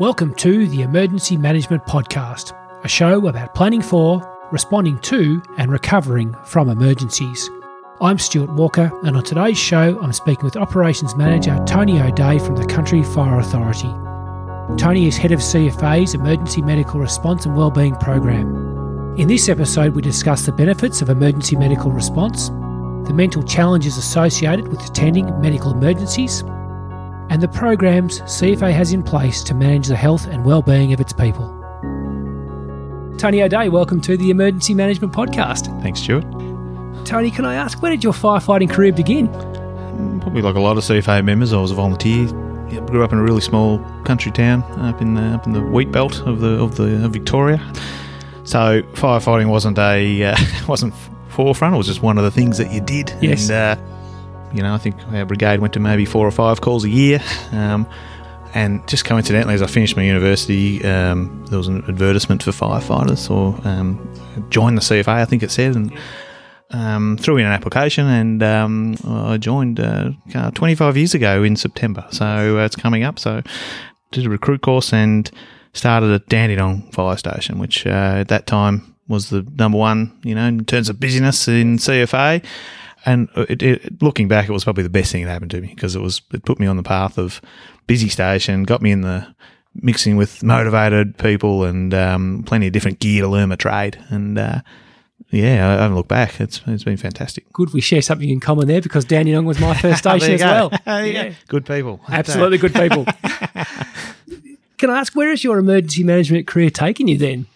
Welcome to the Emergency Management Podcast, a show about planning for, responding to, and recovering from emergencies. I'm Stuart Walker, and on today's show, I'm speaking with Operations Manager Tony O'Day from the Country Fire Authority. Tony is head of CFA's Emergency Medical Response and Wellbeing Program. In this episode, we discuss the benefits of emergency medical response, the mental challenges associated with attending medical emergencies, and the programs CFA has in place to manage the health and well-being of its people. Tony O'Day, welcome to the Emergency Management Podcast. Thanks, Stuart. Tony, can I ask, where did your firefighting career begin? Probably like a lot of CFA members, I was a volunteer. Grew up in a really small country town up in the, up in the wheat belt of the of the of Victoria. So firefighting wasn't a uh, wasn't forefront. It was just one of the things that you did. Yes. And, uh, you know, I think our brigade went to maybe four or five calls a year. Um, and just coincidentally, as I finished my university, um, there was an advertisement for firefighters or um, join the CFA, I think it said, and um, threw in an application and um, I joined uh, 25 years ago in September. So uh, it's coming up. So did a recruit course and started at Dandenong Fire Station, which uh, at that time was the number one, you know, in terms of busyness in CFA. And it, it, looking back, it was probably the best thing that happened to me because it was it put me on the path of busy station, got me in the mixing with motivated people and um, plenty of different gear to learn my trade. And uh, yeah, I haven't looked back. It's it's been fantastic. Good, we share something in common there because Dandenong was my first station as go. well. There you go. Yeah. Good people. Absolutely good people. Can I ask, where is your emergency management career taking you then?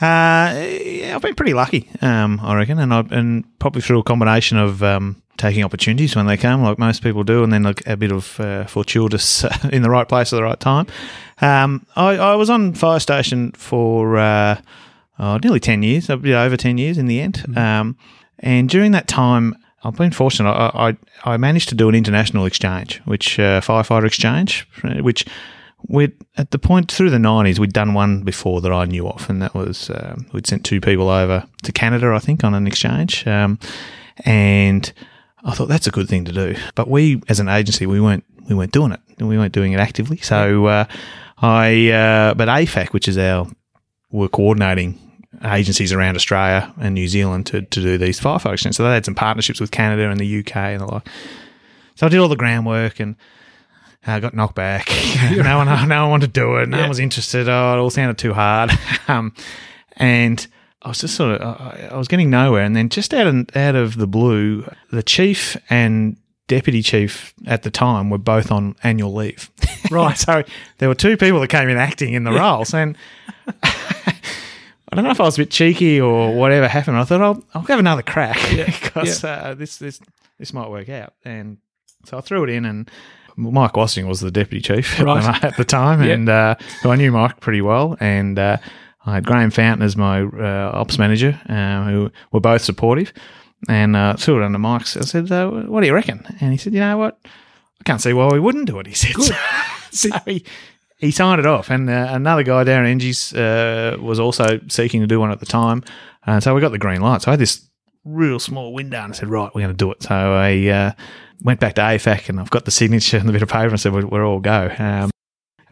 Uh, yeah, I've been pretty lucky, um, I reckon, and I and probably through a combination of um, taking opportunities when they come, like most people do, and then like a bit of uh, fortuitous in the right place at the right time. Um, I, I was on fire station for uh, oh, nearly ten years, a bit over ten years in the end, um, and during that time. I've been fortunate. I, I, I managed to do an international exchange, which uh, firefighter exchange, which we at the point through the nineties we'd done one before that I knew of, and that was um, we'd sent two people over to Canada, I think, on an exchange, um, and I thought that's a good thing to do. But we, as an agency, we weren't we weren't doing it, and we weren't doing it actively. So uh, I, uh, but AFAC, which is our we're coordinating agencies around Australia and New Zealand to, to do these firefighter exchanges. So they had some partnerships with Canada and the UK and the like. So I did all the groundwork and I got knocked back. no one, no one wanted to do it. No one was interested. Oh, it all sounded too hard. um, and I was just sort of, I, I was getting nowhere. And then just out of, out of the blue, the chief and deputy chief at the time were both on annual leave. Right. so there were two people that came in acting in the roles. And I don't know if I was a bit cheeky or whatever happened. I thought I'll, I'll have another crack because uh, this this this might work out. And so I threw it in, and Mike Wassing was the deputy chief Right. at, the, at the time, Yeah. and uh, who I knew Mike pretty well. And uh, I had Graham Fountain as my uh, ops manager, uh, who were both supportive. And uh, threw it under Mike's. I said, uh, "What do you reckon?" And he said, "You know what? I can't see why we wouldn't do it." He said. so he, he signed it off, and uh, another guy, Darren Enges, uh, was also seeking to do one at the time. And so we got the green light. So I had this real small window, and I said, "Right, we're going to do it." So I uh, went back to AFAC, and I've got the signature and the bit of paper, and said, "We're, we're all go." Um,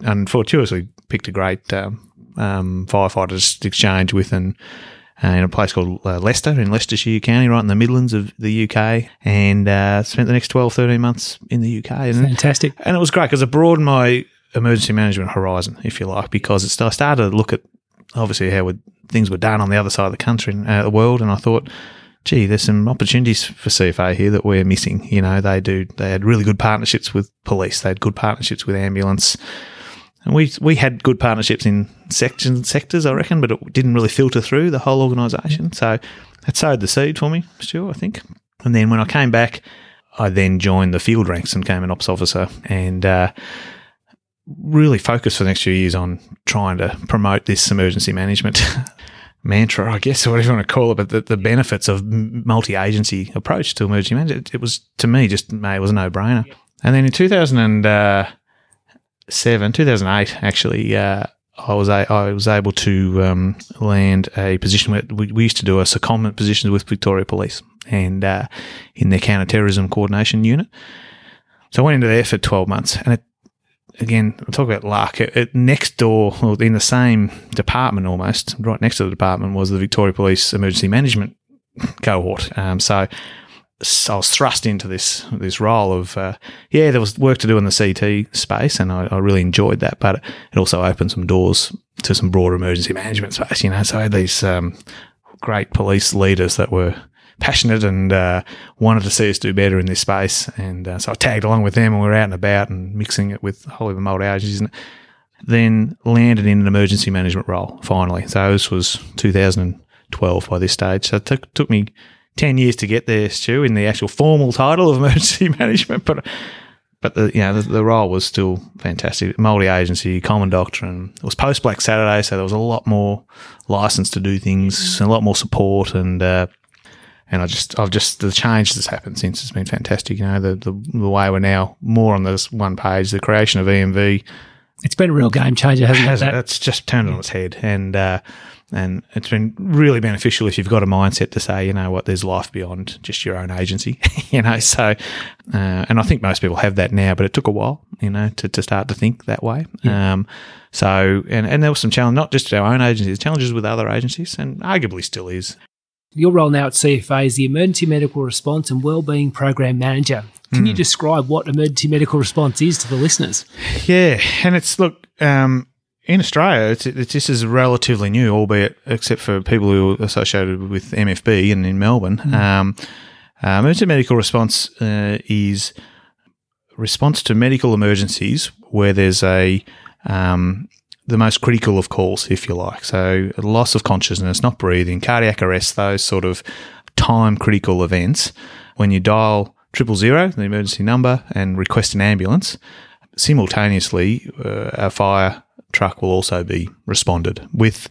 and fortuitously picked a great um, um, firefighters exchange with an uh, in a place called uh, Leicester in Leicestershire County, right in the Midlands of the UK, and uh, spent the next 12, 13 months in the UK. And Fantastic. and it was great because it broadened my emergency management horizon, if you like, because it's, I started to look at obviously how things were done on the other side of the country and uh, the world, and I thought, gee, there's some opportunities for CFA here that we're missing. You know, they do they had really good partnerships with police, they had good partnerships with ambulance. And we we had good partnerships in sections sectors, I reckon, but it didn't really filter through the whole organisation. So it sowed the seed for me, Stu, I think. And then when I came back, I then joined the field ranks and became an ops officer and uh, really focused for the next few years on trying to promote this emergency management mantra, I guess, or whatever you want to call it, but the, the benefits of multi agency approach to emergency management. It, it was, to me, just it was a no brainer. And then in 2007, 2008, actually, uh, I was a, I was able to um, land a position where we, we used to do a secondment position with Victoria Police and uh, in their counter terrorism coordination unit. So I went into there for 12 months and it again, I'll talk about luck. It, it, next door, or in the same department almost, right next to the department, was the Victoria Police Emergency Management cohort. Um, so, so I was thrust into this this role of uh, yeah, there was work to do in the CT space, and I, I, really enjoyed that. But it also opened some doors to some broader emergency management space. You know, so I had these um, great police leaders that were passionate and uh, wanted to see us do better in this space. And uh, so I tagged along with them, and we were out and about and mixing it with whole of the multi agencies. And then landed in an emergency management role finally. So this was 2012 by this stage. So it took, took me 10 years to get there, Stu, in the actual formal title of emergency management. But but the you know the, the role was still fantastic. Multi agency, common doctrine. It was post Black Saturday, so there was a lot more license to do things, a lot more support, and uh, and I just I've just the change that's happened since has been fantastic. You know the the, the way we're now more on this one page, the creation of EMV. It's been a real game changer, hasn't has, it? It's just turned on its head, and uh, and it's been really beneficial if you've got a mindset to say, you know what, there's life beyond just your own agency, you know. So, uh, and I think most people have that now, but it took a while, you know, to, to start to think that way. Yeah. Um, so, and, and there was some challenge, not just our own agencies, challenges with other agencies, and arguably still is. Your role now at CFA is the Emergency Medical Response and Wellbeing Program Manager. Can mm. you hmm. describe what emergency medical response is to the listeners? Yeah, and it's look, um, in Australia, it's, it's, this is relatively new, albeit except for people who are associated with MFB and in Melbourne. Mm. Um, uh, emergency medical response uh, is response to medical emergencies where there's a um, the most critical of calls, if you like. So loss of consciousness, not breathing, cardiac arrest, those sort of time critical events. When you dial triple zero, the emergency number, and request an ambulance, simultaneously uh, a fire truck will also be responded with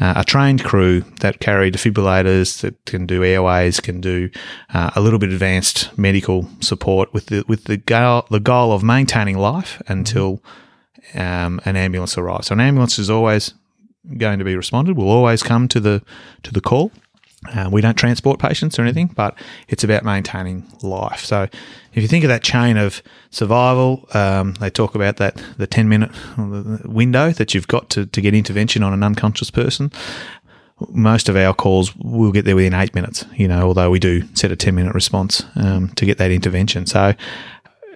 uh, a trained crew that carry defibrillators that can do airways, can do uh, a little bit advanced medical support with the with the goal the goal of maintaining life until um, an ambulance arrives. So an ambulance is always going to be responded. We'll always come to the to the call. Uh, we don't transport patients or anything, but it's about maintaining life. So, if you think of that chain of survival, um, they talk about that the ten minute window that you've got to, to get intervention on an unconscious person. Most of our calls will get there within eight minutes. You know, although we do set a ten minute response um, to get that intervention. So,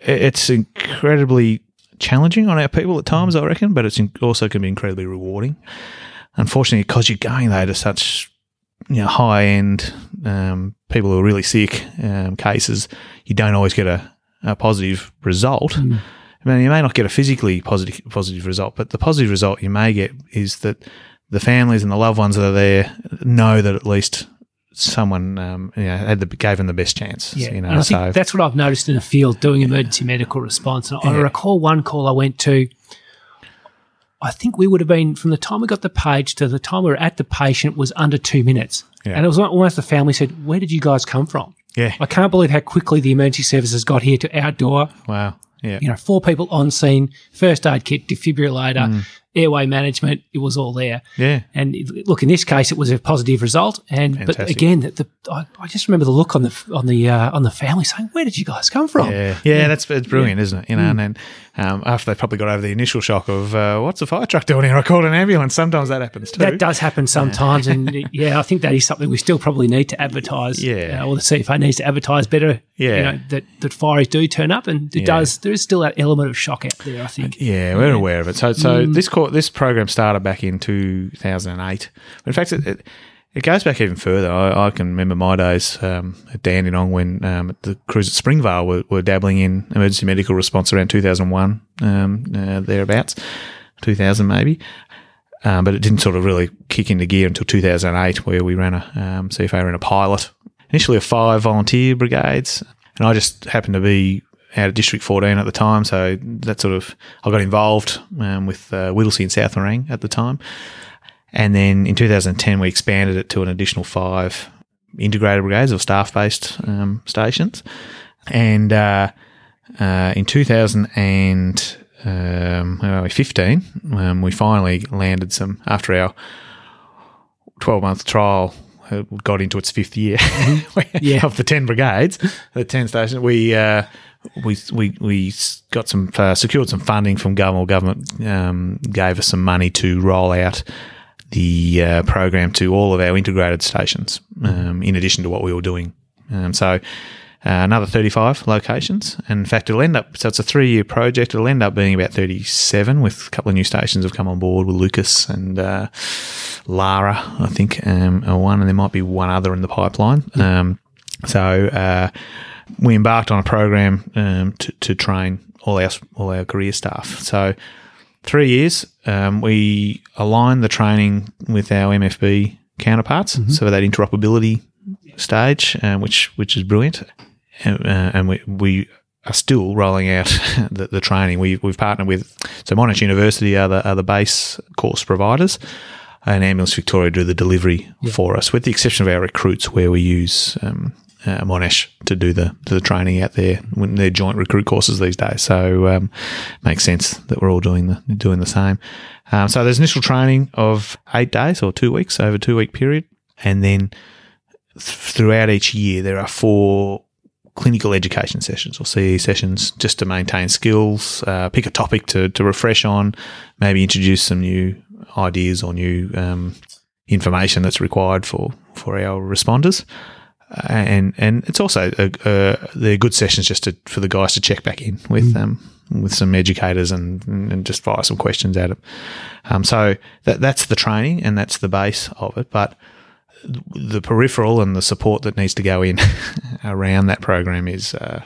it's incredibly challenging on our people at times, I reckon, but it's also can be incredibly rewarding. Unfortunately, because you're going there to such you know, high end um, people who are really sick um, cases, you don't always get a, a positive result. Mm. I mean, you may not get a physically positive positive result, but the positive result you may get is that the families and the loved ones that are there know that at least someone um, you know, had the, gave them the best chance. Yeah, you know, and I think that's what I've noticed in the field doing emergency medical response. And yeah. I recall one call I went to I think we would have been from the time we got the page to the time we were at the patient was under two minutes. Yeah. And it was almost the family said, Where did you guys come from? Yeah. I can't believe how quickly the emergency services got here to our door. Wow. Yeah. You know, four people on scene, first aid kit, defibrillator, mm airway management, it was all there. Yeah. And look, in this case, it was a positive result. And Fantastic. but again, the, the I, I, just remember the look on the on the uh, on the family saying, "Where did you guys come from?" Yeah, yeah, yeah. that's it's brilliant, yeah. isn't it? You know, mm. and then um, after they probably got over the initial shock of uh, what's a fire truck doing here? I called an ambulance. Sometimes that happens too. That does happen sometimes, yeah. and yeah, I think that is something we still probably need to advertise. Yeah, uh, or the CFA needs to advertise better. Yeah, you know, that that fires do turn up, and it does. There is still that element of shock out there. I think. Yeah, we're aware of it. So so mm. this court, this program started back in two thousand and eight. In fact, it, it it goes back even further. I, I can remember my days um, at Dandenong when um, the crews at Springvale were, were, dabbling in emergency medical response around 2001, um, uh, thereabouts, 2000 maybe. Um, but it didn't sort of really kick into gear until 2008, where we ran a um, CFA ran a pilot, initially of five volunteer brigades, and I just happened to be out of District 14 at the time, so that sort of I got involved um, with uh, Whittlesea and South Morang at the time. And then in 2010, we expanded it to an additional five integrated brigades or staff based um, stations. And uh, uh, in 2015, um, um, we finally landed some, after our 12 month trial uh, got into its fifth year mm-hmm. yeah. of the 10 brigades, the 10 stations, we, uh, we we we got some uh, secured some funding from government. Government um, gave us some money to roll out the uh, program to all of our integrated stations, um, in addition to what we were doing. Um, so. Uh, another 35 locations. And in fact, it'll end up, so it's a three year project. It'll end up being about 37 with a couple of new stations have come on board with Lucas and uh, Lara, I think, um, are one, and there might be one other in the pipeline. Um, so uh, we embarked on a program um, to, to train all our all our career staff. So three years, um, we aligned the training with our MFB counterparts, mm-hmm. so that interoperability stage, um, which which is brilliant, and, uh, and we we are still rolling out the, the training. We, we've partnered with so Monash University are the are the base course providers and Ambulance Victoria do the delivery yeah. for us, with the exception of our recruits, where we use um, uh, Monash to do the the training out there when they're joint recruit courses these days. So um, makes sense that we're all doing the doing the same. Um, so there's initial training of eight days or two weeks over a two week period, and then th- throughout each year there are four clinical education sessions or CE sessions just to maintain skills, uh, pick a topic to, to refresh on, maybe introduce some new ideas or new um, information that's required for, for our responders and and it's also a, a, they're good sessions just to, for the guys to check back in with mm. um, with some educators and, and just fire some questions at them. Um, so that that's the training and that's the base of it, but the peripheral and the support that needs to go in around that program is. Uh,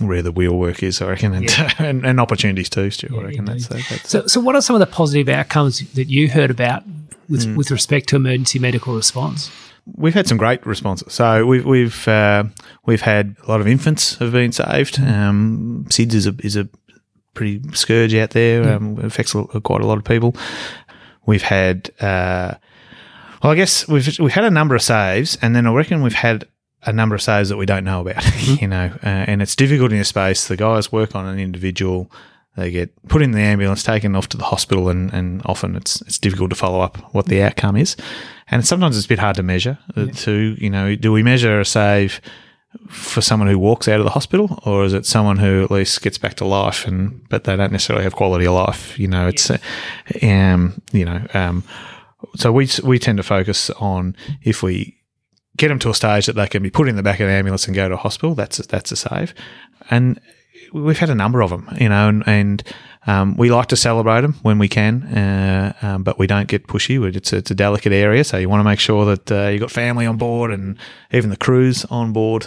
where the wheel work is, I reckon, and, yeah. and, and, opportunities too, Stuart. Yeah, I reckon that's, that's, so. So, what are some of the positive outcomes that you heard about with mm. with respect to emergency medical response? We've had some great responses. So we've we've uh, we've had a lot of infants have been saved. Um, SIDS is a is a pretty scourge out there. Um, affects quite a lot of people. We've had, uh, well, I guess we've we've had a number of saves, and then I reckon we've had a number of saves that we don't know about. Mm-hmm. you know, uh, and it's difficult in a space. The guys work on an individual. They get put in the ambulance, taken off to the hospital, and, and often it's it's difficult to follow up what the outcome is and sometimes it's a bit hard to measure. Uh, yeah. To you know, do we measure a save for someone who walks out of the hospital, or is it someone who at least gets back to life and but they don't necessarily have quality of life? You know, it's uh, um, you know, um, so we we tend to focus on if we get them to a stage that they can be put in the back of the ambulance and go to a hospital. That's a, that's a save, and we've had a number of them, you know, and, and um, we like to celebrate them when we can, uh, um, but we don't get pushy. It's a, it's a, delicate area, so you want to make sure that uh, you've got family on board and even the crews on board.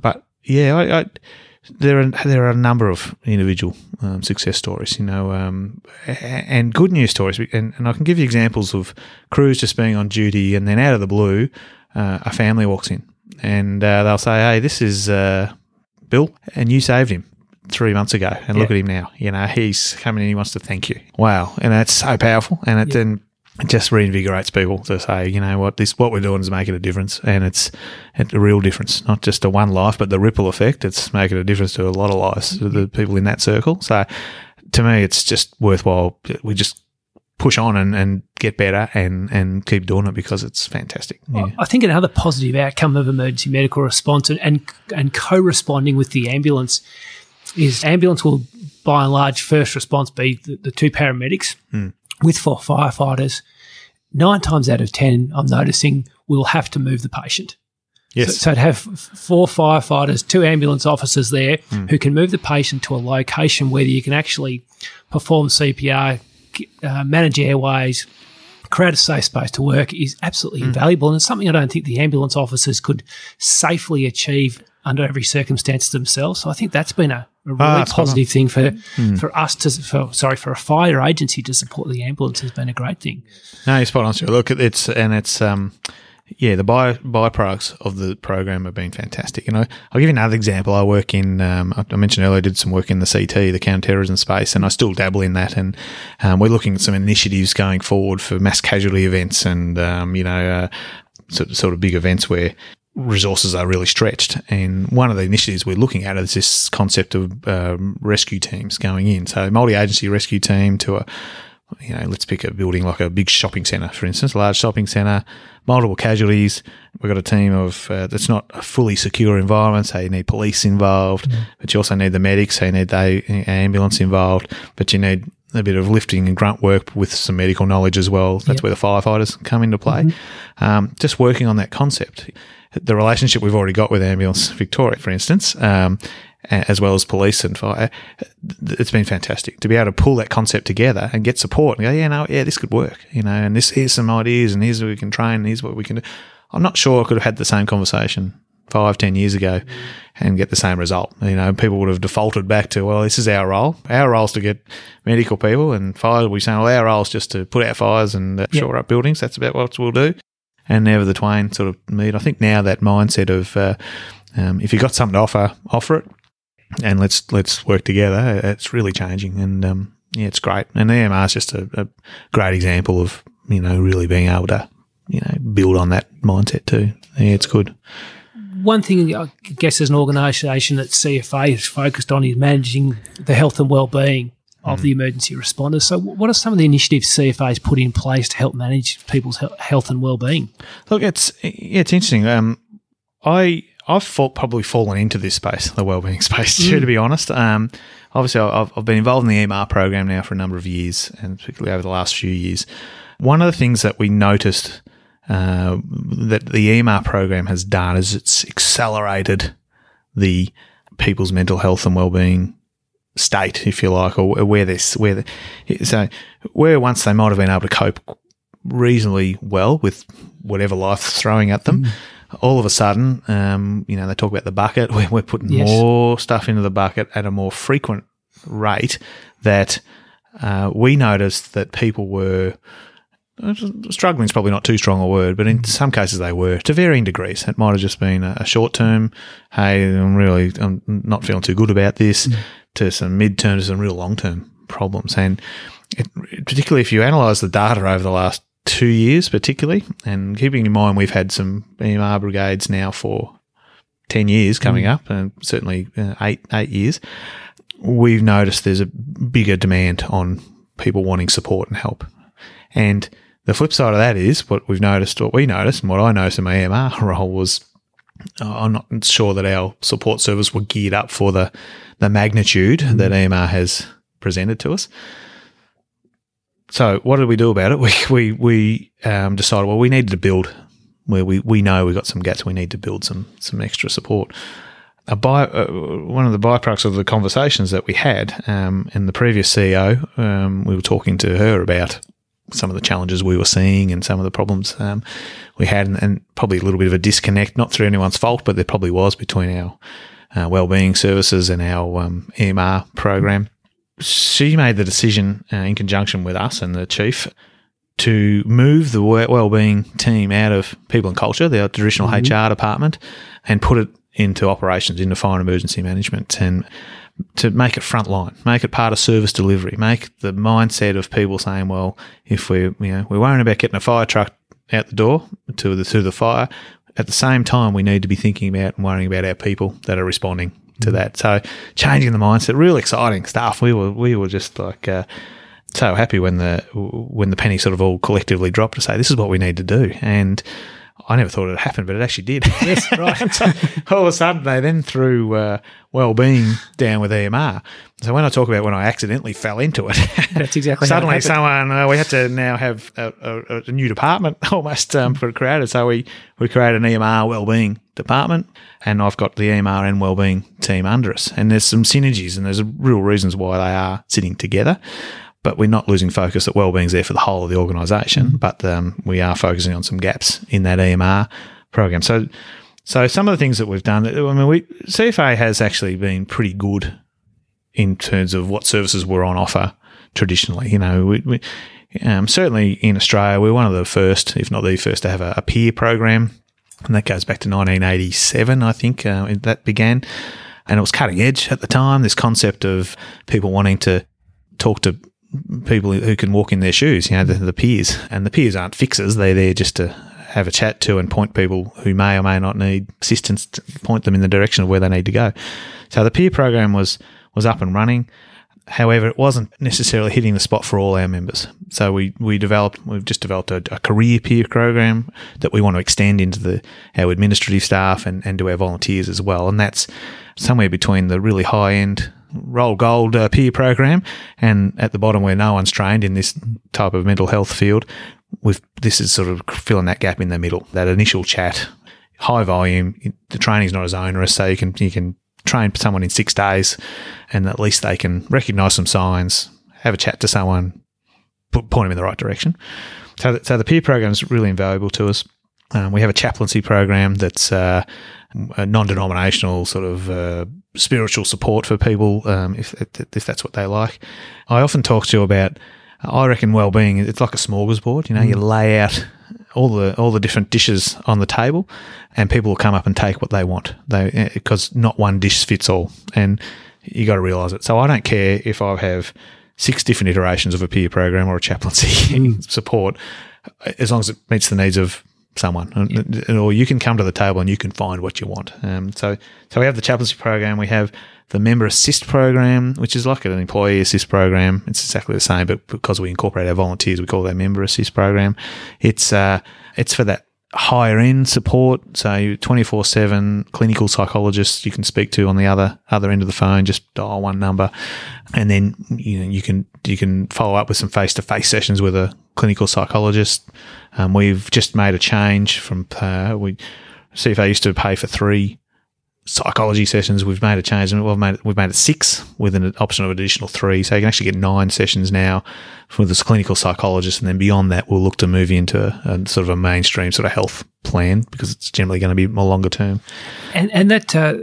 But yeah, I, I, there are there are a number of individual um, success stories, you know, um, and good news stories. And, and, I can give you examples of crews just being on duty, and then out of the blue, uh, a family walks in, and uh, they'll say, "Hey, this is uh, Bill, and you saved him." Three months ago, and yeah. look at him now. You know, he's coming in. He wants to thank you. Wow, and that's so powerful, and it yeah. then it just reinvigorates people to say, you know what, this what we're doing is making a difference, and it's, it's a real difference, not just a one life, but the ripple effect. It's making a difference to a lot of lives, the people in that circle. So, to me, it's just worthwhile. We just push on and, and get better and, and keep doing it because it's fantastic. Yeah. I think another positive outcome of emergency medical response and, and, and co-responding with the ambulance is ambulance will by and large first response be the, the two paramedics mm. with four firefighters. Nine times out of ten, I'm noticing we'll have to move the patient. Yes. So, so to have four firefighters, two ambulance officers there mm. who can move the patient to a location where you can actually perform CPR, uh, manage airways, create a safe space to work is absolutely mm. invaluable. And it's something I don't think the ambulance officers could safely achieve under every circumstance themselves. So I think that's been a, a really ah, positive thing for mm. for us to for sorry for a fire agency to support the ambulance has been a great thing. No, you're spot on. sir. look, it's and it's um yeah, the by byproducts of the program have been fantastic. You know, I'll give you another example. I work in, um, I mentioned earlier, I did some work in the CT, the counterterrorism space, and I still dabble in that. And um, we're looking at some initiatives going forward for mass casualty events and, um, you know, uh, sort, of, sort of big events where resources are really stretched. And one of the initiatives we're looking at is this concept of um, rescue teams going in. So multi-agency rescue team to a you know, let's pick a building like a big shopping centre, for instance, a large shopping centre, multiple casualties. We've got a team of uh, that's not a fully secure environment, so you need police involved, mm. but you also need the medics, so you need the ambulance involved, but you need a bit of lifting and grunt work with some medical knowledge as well. That's yep. where the firefighters come into play. Mm-hmm. Um, just working on that concept. The relationship we've already got with Ambulance Victoria, for instance, um, as well as police and fire, it's been fantastic to be able to pull that concept together and get support and go, yeah, no, yeah, this could work, you know, and this here's some ideas and here's what we can train, and here's what we can do. I'm not sure I could have had the same conversation five, ten years ago and get the same result. You know, people would have defaulted back to, well, this is our role. Our role is to get medical people and fire. We say, well, our role is just to put out fires and uh, yep. shore up buildings. That's about what we'll do. And never the twain sort of meet. I think now that mindset of uh, um, if you've got something to offer, offer it, and let's let's work together. It's really changing, and um, yeah, it's great. And EMR is just a, a great example of you know really being able to you know build on that mindset too. Yeah, it's good one thing I guess as an organisation that CFA is focused on is managing the health and well-being of mm. the emergency responders. So, what are some of the initiatives CFA has put in place to help manage people's health and well-being? Look, it's yeah, it's interesting. Um, I I've probably fallen into this space, the well-being space, too, to be honest. Um, obviously, I've, I've been involved in the EMR program now for a number of years, and particularly over the last few years. One of the things that we noticed uh, that the EMR program has done is it's accelerated the people's mental health and well-being state, if you like, or where this where the, so where once they might have been able to cope reasonably well with whatever life's throwing at them. Mm. All of a sudden, um, you know, they talk about the bucket. We're, we're putting yes. more stuff into the bucket at a more frequent rate. That uh, we noticed that people were struggling is probably not too strong a word, but in some cases they were to varying degrees. It might have just been a, short term, hey, I'm really I'm not feeling too good about this, mm. To some mid term to some real long term problems. And it, particularly if you analyse the data over the last two years, particularly, and keeping in mind we've had some EMR brigades now for ten years coming mm. up, and certainly uh, eight eight years, we've noticed there's a bigger demand on people wanting support and help. And the flip side of that is what we've noticed, what we noticed, and what I noticed in my EMR role was I'm not sure that our support service were geared up for the the magnitude mm. that EMR has presented to us. So what did we do about it? We we we um, decided well we needed to build where we, we know we've got some gaps. We need to build some some extra support. A by, uh, one of the byproducts of the conversations that we had, um, and the previous CEO, um, we were talking to her about some of the challenges we were seeing and some of the problems um, we had, and, and, probably a little bit of a disconnect, not through anyone's fault, but there probably was between our uh, wellbeing services and our um, EMR program. She made the decision uh, in conjunction with us and the chief to move the wellbeing team out of people and culture, the traditional mm-hmm. HR department, and put it into operations, into fire and emergency management. And to make it frontline, make it part of service delivery, make the mindset of people saying, well, if we're, you know, we're worrying about getting a fire truck out the door to the, to the fire, at the same time, we need to be thinking about and worrying about our people that are responding to mm. that. So changing the mindset, real exciting stuff. We were, we were just like, uh, so happy when the, when the penny sort of all collectively dropped to say, this is what we need to do. And, I never thought it would happen, but it actually did. Yes, right. so all of a sudden, they then threw uh, well-being down with EMR. So when I talk about when I accidentally fell into it, that's exactly suddenly someone uh, we had to now have a, a, a new department almost um, for created. So we we created an EMR well-being department, and I've got the EMR and well-being team under us. And there's some synergies, and there's real reasons why they are sitting together but we're not losing focus that wellbeing's there for the whole of the organisation. Mm-hmm. But um, we are focusing on some gaps in that EMR program. So, so some of the things that we've done. I mean, we CFA has actually been pretty good in terms of what services were on offer traditionally. You know, we, we um, certainly in Australia, we're one of the first, if not the first, to have a, a peer program, and that goes back to 1987, I think uh, that began. And it was cutting edge at the time. This concept of people wanting to talk to people who can walk in their shoes, you know, the, the peers. And the peers aren't fixers, they're there just to have a chat to and point people who may or may not need assistance to point them in the direction of where they need to go. So the peer program was was up and running. However, it wasn't necessarily hitting the spot for all our members. So we, we developed, we've just developed a, a career peer program that we want to extend into the our administrative staff and, and to our volunteers as well. And that's somewhere between the really high end roll gold uh, peer program and at the bottom where no one's trained in this type of mental health field. With this is sort of filling that gap in the middle, that initial chat, high volume. The training's not as onerous, so you can you can train someone in six days, and at least they can recognise some signs, have a chat to someone, point them in the right direction. So, so the peer program is really invaluable to us. Um, we have a chaplaincy program that's uh, a non-denominational sort of uh, spiritual support for people, um, if if that's what they like. I often talk to you about. I reckon well-being. It's like a smorgasbord. You know, mm. you lay out all the all the different dishes on the table, and people will come up and take what they want. They because not one dish fits all, and you got to realise it. So I don't care if I have six different iterations of a peer program or a chaplaincy mm. support, as long as it meets the needs of someone, yeah. or you can come to the table and you can find what you want. Um, so, so we have the chaplaincy program. We have the member assist program, which is like an employee assist program. It's exactly the same, but because we incorporate our volunteers, we call that member assist program. It's uh, it's for that higher end support. So twenty four seven clinical psychologists you can speak to on the other other end of the phone. Just dial one number, and then you know you can you can follow up with some face to face sessions with a clinical psychologist. Um, we've just made a change from uh, we I used to pay for three psychology sessions, we've made a change and we've made it, we've made it six with an option of additional three. So you can actually get nine sessions now for this clinical psychologist, and then beyond that, we'll look to move into a, a sort of a mainstream sort of health plan because it's generally going to be more longer term. And and that. Uh,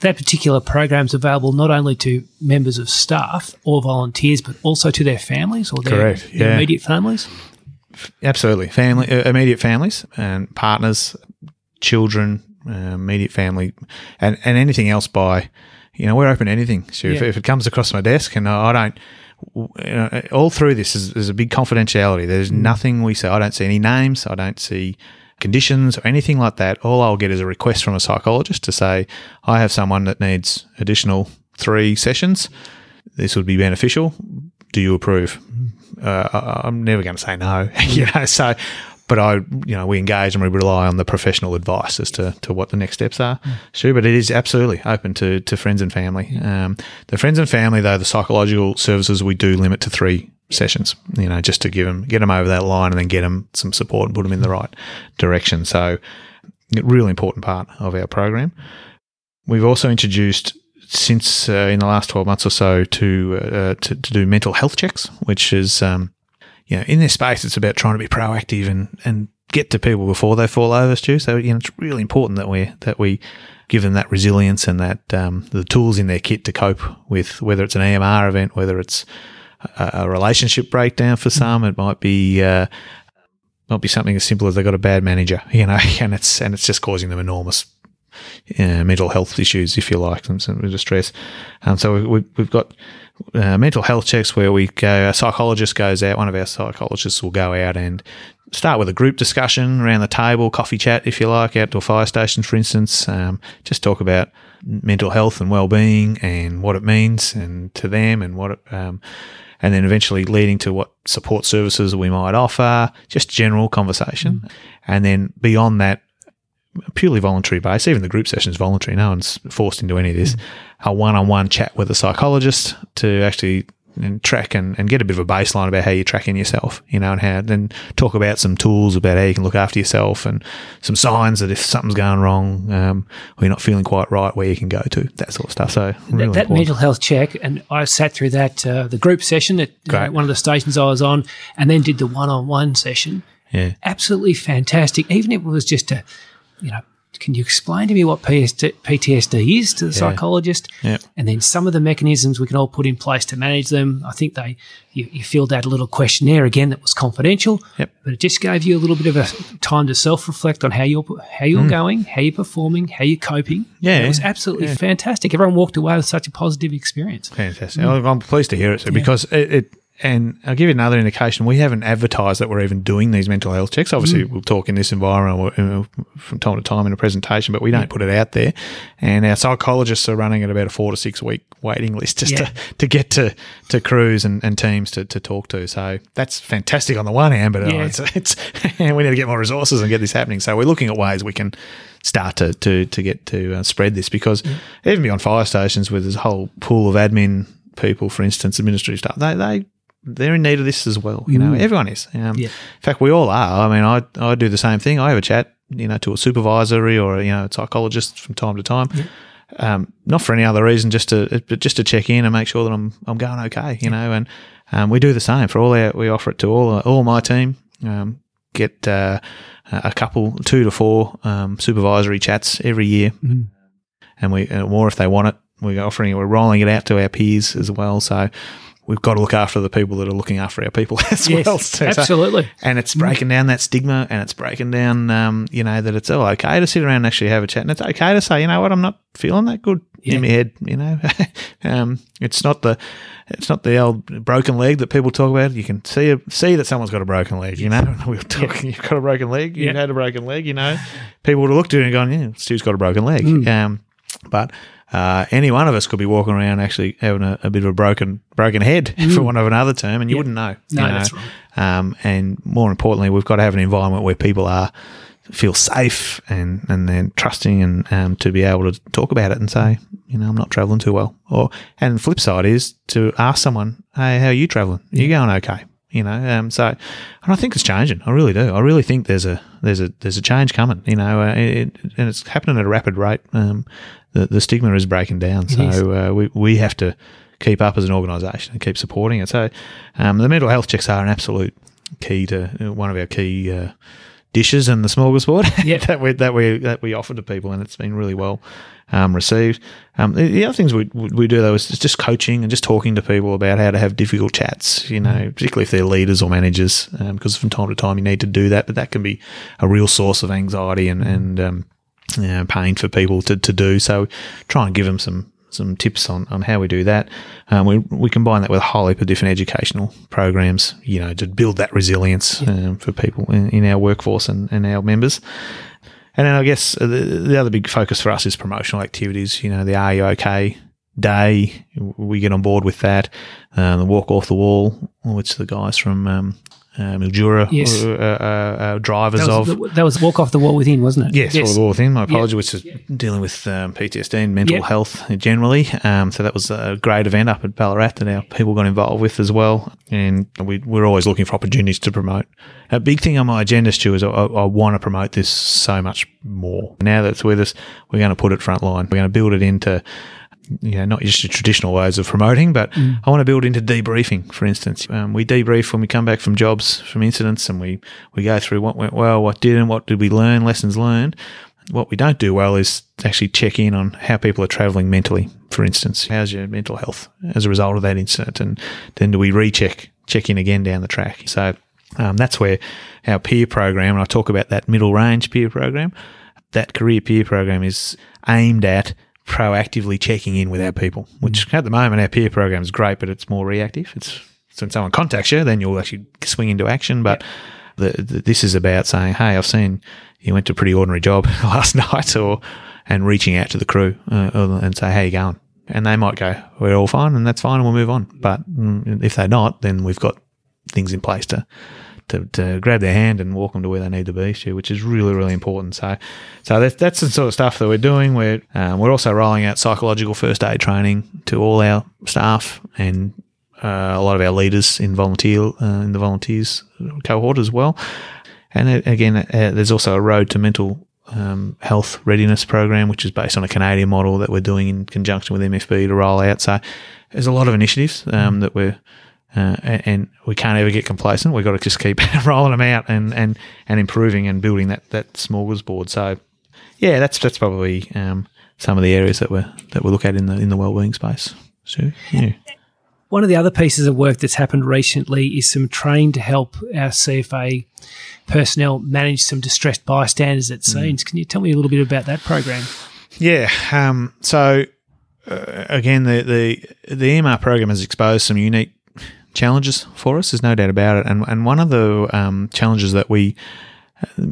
that particular program is available not only to members of staff or volunteers, but also to their families or their, Correct, yeah. their immediate families. Absolutely, family, uh, immediate families and partners, children, uh, immediate family, and, and anything else by, you know, we're open to anything. So yeah. if, if, it comes across my desk and I don't, you know, all through this is there's a big confidentiality. There's mm. nothing we say. I don't see any names. I don't see conditions or anything like that. All I'll get is a request from a psychologist to say, I have someone that needs additional three sessions. This would be beneficial. Do you approve? Mm. Uh, I'm never going to say no. you know, so but I, you know, we engage and we rely on the professional advice as to, to what the next steps are. Mm. Sure, but it is absolutely open to, to friends and family. Um, the friends and family, though, the psychological services we do limit to three sessions, you know, just to give them, get them over that line and then get them some support and put them in the right direction. So, a really important part of our program. We've also introduced since uh, in the last 12 months or so to, uh, to, to do mental health checks, which is um, you know, in this space, it's about trying to be proactive and, and get to people before they fall over, Stu. So, you know, it's really important that we, that we give them that resilience and that, um, the tools in their kit to cope with whether it's an EMR event, whether it's a, a relationship breakdown for some, it might be, uh, might be something as simple as they got a bad manager, you know, and it's, and it's just causing them enormous uh, mental health issues, if you like, and some distress. Um, so we, have got uh, mental health checks where we go, a psychologist goes out, one of our psychologists will go out and start with a group discussion around the table, coffee chat, if you like, out to a fire station, for instance. Um, just talk about mental health and well-being and what it means and to them and what it, um, and then eventually leading to what support services we might offer, just general conversation. Mm. And then beyond that, purely voluntary base. Even the group session is voluntary. No one's forced into any of this. Mm. A one-on-one chat with a psychologist to actually and track and, and get a bit of a baseline about how you're tracking yourself, you know, and how then talk about some tools about how you can look after yourself and some signs that if something's going wrong um, or you're not feeling quite right, where you can go to, that sort of stuff. So really that, that mental health check, and I sat through that uh, the group session at uh, one of the stations I was on, and then did the one-on-one session. Yeah, absolutely fantastic. Even if it was just a you know, can you explain to me what PTSD is to the yeah. psychologist? Yep. And then some of the mechanisms we can all put in place to manage them. I think they you, you filled out a little questionnaire again that was confidential, yep. but it just gave you a little bit of a time to self reflect on how you're how you're mm. going, how you're performing, how you're coping. Yeah, it was absolutely yeah. fantastic. Everyone walked away with such a positive experience. Fantastic. Mm. I'm pleased to hear it, sir, because it, it and I'll give you another indication. We haven't advertised that we're even doing these mental health checks. Obviously, we'll talk in this environment from time to time in a presentation, but we don't put it out there. And our psychologists are running at about a four to six week waiting list just Yeah. to, to get to, to crews and, and teams to, to talk to. So that's fantastic on the one hand, but uh, Yeah. it's, it's we need to get more resources and get this happening. So we're looking at ways we can start to to, to get to uh, spread this because even beyond fire stations, where there's this whole pool of admin people, for instance, administrative staff, they they they're in need of this as well. You know, everyone is. Um, Yeah. In fact, we all are. I mean, I I do the same thing. I have a chat, you know, to a supervisory or you know a psychologist from time to time. Um, not for any other reason, just to but just to check in and make sure that I'm I'm going okay. You know, and um, we do the same for all our. We offer it to all all my team. Um, get uh, a couple, two to four um, supervisory chats every year, Mhm. and we uh, more if they want it. We're offering it. We're rolling it out to our peers as well. So we've got to look after the people that are looking after our people as Yes, well. So- absolutely. and it's breaking down that stigma and it's breaking down, um, you know, that it's all okay to sit around and actually have a chat. And it's okay to say, you know what, I'm not feeling that good Yeah. in my head, you know. um, it's not the it's not the old broken leg that people talk about. You can see a, see that someone's got a broken leg, you know. We were talking, you've got a broken leg, you've Yeah. had a broken leg, you know. People would have looked at it and gone, yeah, Stu's got a broken leg. Mm. Um, but uh, any one of us could be walking around actually having a, a bit of a broken broken head, for want of another term, and you wouldn't know. Mm. No, know. that's right. Um, and more importantly, we've got to have an environment where people are feel safe and and then trusting and um, to be able to talk about it and say, you know, I'm not traveling too well. Or and the flip side is to ask someone, hey, how are you traveling? Are you going okay? You know, um, so and I think it's changing. I really do. I really think there's a there's a there's a change coming. You know, uh, it, and it's happening at a rapid rate. Um, the the stigma is breaking down. is. So uh, we we have to keep up as an organisation and keep supporting it. So um, the mental health checks are an absolute key to uh, one of our key uh, dishes and the smorgasbord Yep. that we that we that we offer to people, and it's been really well um, received. Um, the, the other things we we do though is just coaching and just talking to people about how to have difficult chats. You know, particularly if they're leaders or managers, um, because from time to time you need to do that, but that can be a real source of anxiety and and um, you know, pain for people to, to do. So try and give them some some tips on, on how we do that. Um, we, we combine that with a whole heap of different educational programs, you know, to build that resilience um, for people in, in our workforce and, and our members. And then I guess the, the other big focus for us is promotional activities. You know, the Are You OK day, we get on board with that. Um, the Walk Off the Wall, which the guys from um, uh, Mildura Yes. uh, uh, uh, drivers That of. the, that was walk off the wall within, wasn't it? Yes, yes. the war thing. My apology, which is dealing with um, PTSD and mental Yep. health generally. Um, so that was a great event up at Ballarat that our people got involved with as well. And we, we're always looking for opportunities to promote. A big thing on my agenda, Stu, is I, I want to promote this so much more. Now that it's with us, we're going to put it front line. We're going to build it into you know, not just the traditional ways of promoting, but I want to build into debriefing, for instance. Um, we debrief when we come back from jobs, from incidents, and we, we go through what went well, what didn't, what did we learn, lessons learned. What we don't do well is actually check in on how people are traveling mentally, for instance. How's your mental health as a result of that incident? And then do we recheck, check in again down the track? So um, that's where our peer program, and I talk about that middle range peer program, that career peer program is aimed at proactively checking in with our people, which at the moment our peer program is great, but it's more reactive. It's so when someone contacts you, then you'll actually swing into action. But the, the, this is about saying, "Hey, I've seen you went to a pretty ordinary job last night," or and reaching out to the crew uh, and say, "How you going?" And they might go, "We're all fine, and that's fine, and we'll move on." But mm, if they're not, then we've got things in place to to, to grab their hand and walk them to where they need to be, Stu, which is really, really important. So, so that's, that's the sort of stuff that we're doing. We're, um, we're also rolling out psychological first aid training to all our staff and uh, a lot of our leaders in volunteer uh, in the volunteers cohort as well. And again, uh, there's also a road to mental um, health readiness program, which is based on a Canadian model that we're doing in conjunction with MFB to roll out. So there's a lot of initiatives um, that we're uh, and, and we can't ever get complacent. We've got to just keep rolling them out and, and, and improving and building that, that smorgasbord. So, yeah, that's that's probably um, some of the areas that we that we look at in the in the wellbeing space. So, yeah. One of the other pieces of work that's happened recently is some training to help our CFA personnel manage some distressed bystanders at scenes. Can you tell me a little bit about that program? Yeah. Um, so uh, again, the, the the EMR program has exposed some unique challenges for us. There's no doubt about it. And and one of the um, challenges that we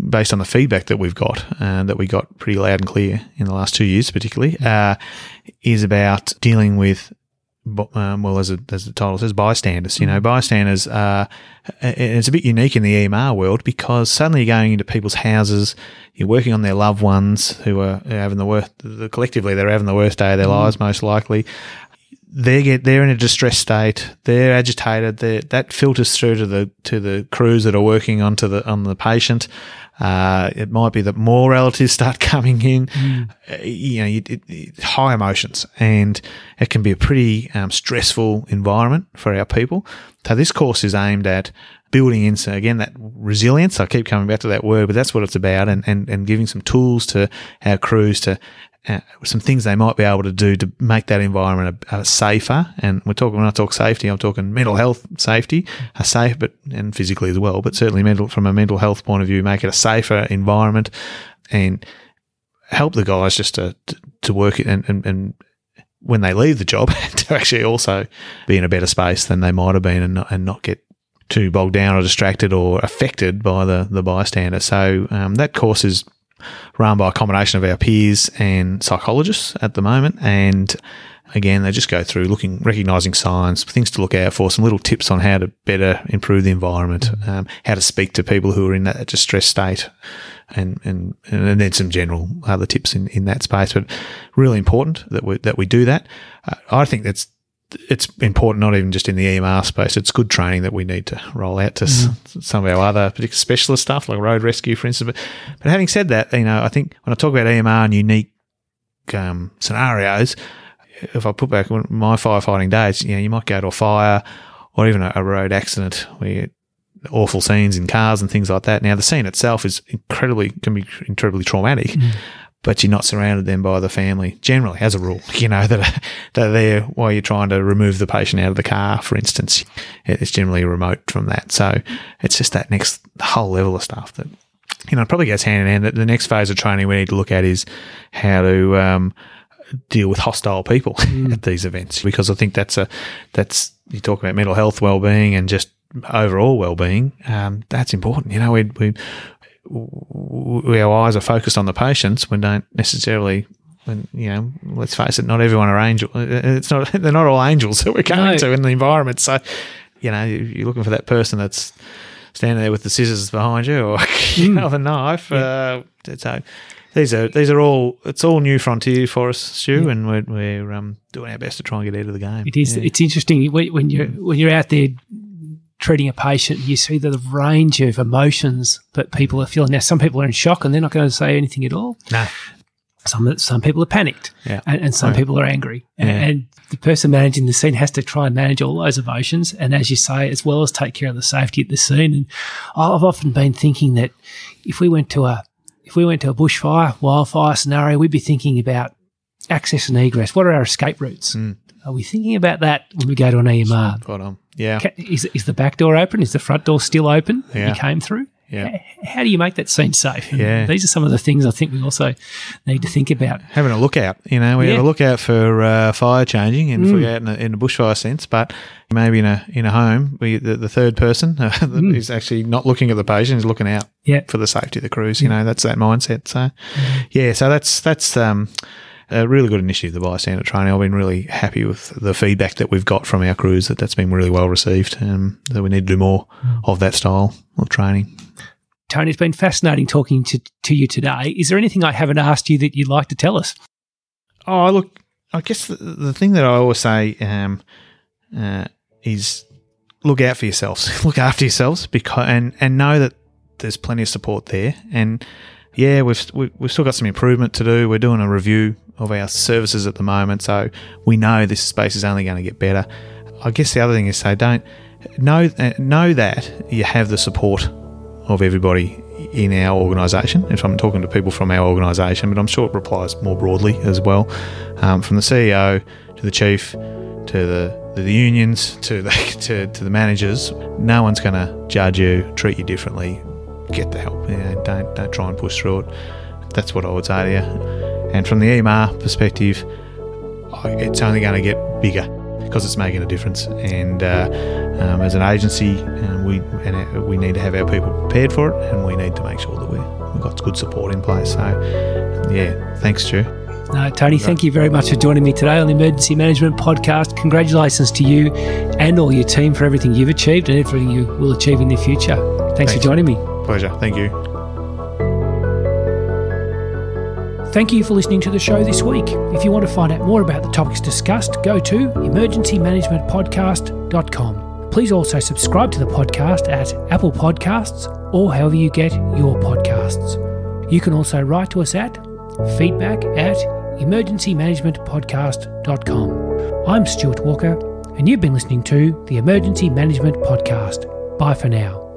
based on the feedback that we've got, uh, that we got pretty loud and clear in the last two years, particularly, uh, is about dealing with. Um, well, as, a, as the title says, bystanders. You know, bystanders. Uh, it's a bit unique in the EMR world because suddenly you're going into people's houses, you're working on their loved ones who are having the worst. Collectively, they're having the worst day of their lives, most likely they get they're in a distressed state. They're agitated. They're, that filters through to the to the crews that are working onto the on the patient. Uh, it might be that more relatives start coming in. Mm. Uh, you know, it, it, high emotions, and it can be a pretty um, stressful environment for our people. So this course is aimed at building in so again that resilience. I keep coming back to that word, but that's what it's about, and and, and giving some tools to our crews to uh, some things they might be able to do to make that environment a, a safer. And we're talking when I talk safety, I'm talking mental health safety, a safe, but and physically as well, but certainly mental from a mental health point of view, make it a safer environment and help the guys just to to work it and, and, and when they leave the job to actually also be in a better space than they might have been and not, and not get too bogged down or distracted or affected by the the bystander. So um, that course is run by a combination of our peers and psychologists at the moment. And again, they just go through looking, recognizing signs, things to look out for, some little tips on how to better improve the environment, um, how to speak to people who are in that distressed state, and, and, and then some general other tips in, in that space. But really important that we, that we do that. Uh, I think that's it's important not even just in the EMR space. It's good training that we need to roll out to mm. s- some of our other particular specialist stuff like road rescue, for instance. But, but having said that, you know, I think when I talk about EMR and unique um, scenarios, if I put back my firefighting days, you know, you might go to a fire or even a, a road accident where you awful scenes in cars and things like that. Now, the scene itself is incredibly can be incredibly traumatic, mm but you're not surrounded then by the family generally as a rule you know that are there while you're trying to remove the patient out of the car for instance. It's generally remote from that. So it's just that next whole level of stuff that you know probably goes hand in hand. That the next phase of training we need to look at is how to um, deal with hostile people mm. at these events because I think that's a that's you talk about mental health well-being and just overall well-being um, that's important. You know we, we our eyes are focused on the patients, we don't necessarily. When, you know, let's face it, not everyone are angels. It's not; they're not all angels that we're going no. to in the environment. So, you know, you're looking for that person that's standing there with the scissors behind you, or you mm. know, the knife. Yeah. Uh, so, these are these are all it's all new frontier for us, Stu, yeah. and we're, we're um, doing our best to try and get out of the game. It is. Yeah. It's interesting when you're when you're out there treating a patient, you see the range of emotions that people are feeling. Now, some people are in shock and they're not going to say anything at all. No. Some some people are panicked, yeah. and, and some people are angry, yeah. and, and, the person managing the scene has to try and manage all those emotions, and as you say, as well as take care of the safety at the scene. And I've often been thinking that if we went to a if we went to a bushfire, wildfire scenario, we'd be thinking about access and egress. What are our escape routes? Mm. Are we thinking about that when we go to an EMR? Spot on. Yeah. Is, is the back door open? Is the front door still open? Yeah. You came through? Yeah. How do you make that scene safe? yeah. These are some of the things I think we also need to think about. Having a lookout, you know, we yeah. have a lookout for uh, fire changing and mm. if we out in a, in a bushfire sense, but maybe in a in a home, we, the, the third person uh, mm. is actually not looking at the patient, is looking out yeah. for the safety of the crews. You know, that's that mindset. So, mm. yeah, so that's that's um, a really good initiative, the bystander training. I've been really happy with the feedback that we've got from our crews that that's been really well received and that we need to do more of that style of training. Tony, it's been fascinating talking to, to you today. Is there anything I haven't asked you that you'd like to tell us? Oh, look, I guess the, the thing that I always say um, uh, is look out for yourselves, look after yourselves, because and and know that there's plenty of support there. And yeah, we've we've still got some improvement to do. We're doing a review of our services at the moment. So we know this space is only going to get better. I guess the other thing is say don't know know that you have the support of everybody in our organisation. If I'm talking to people from our organisation, but I'm sure it applies more broadly as well, um, from the CEO to the chief to the the unions to the to, to the managers. No one's going to judge you, treat you differently. Get the help. You know, don't don't try and push through it. That's what I would say to you. And from the EMR perspective, it's only going to get bigger because it's making a difference. And uh, um, as an agency, and we and uh, we need to have our people prepared for it, and we need to make sure that we we've got good support in place. So, yeah, thanks, Stu. No, Tony, thank you very much for joining me today on the Emergency Management Podcast. Congratulations to you and all your team for everything you've achieved and everything you will achieve in the future. Thanks, Thanks. for joining me. Pleasure. Thank you. Thank you for listening to the show this week. If you want to find out more about the topics discussed, go to emergencymanagementpodcast.com. Please also subscribe to the podcast at Apple Podcasts or however you get your podcasts. You can also write to us at feedback at emergencymanagementpodcast.com. I'm Stuart Walker, and you've been listening to the Emergency Management Podcast. Bye for now.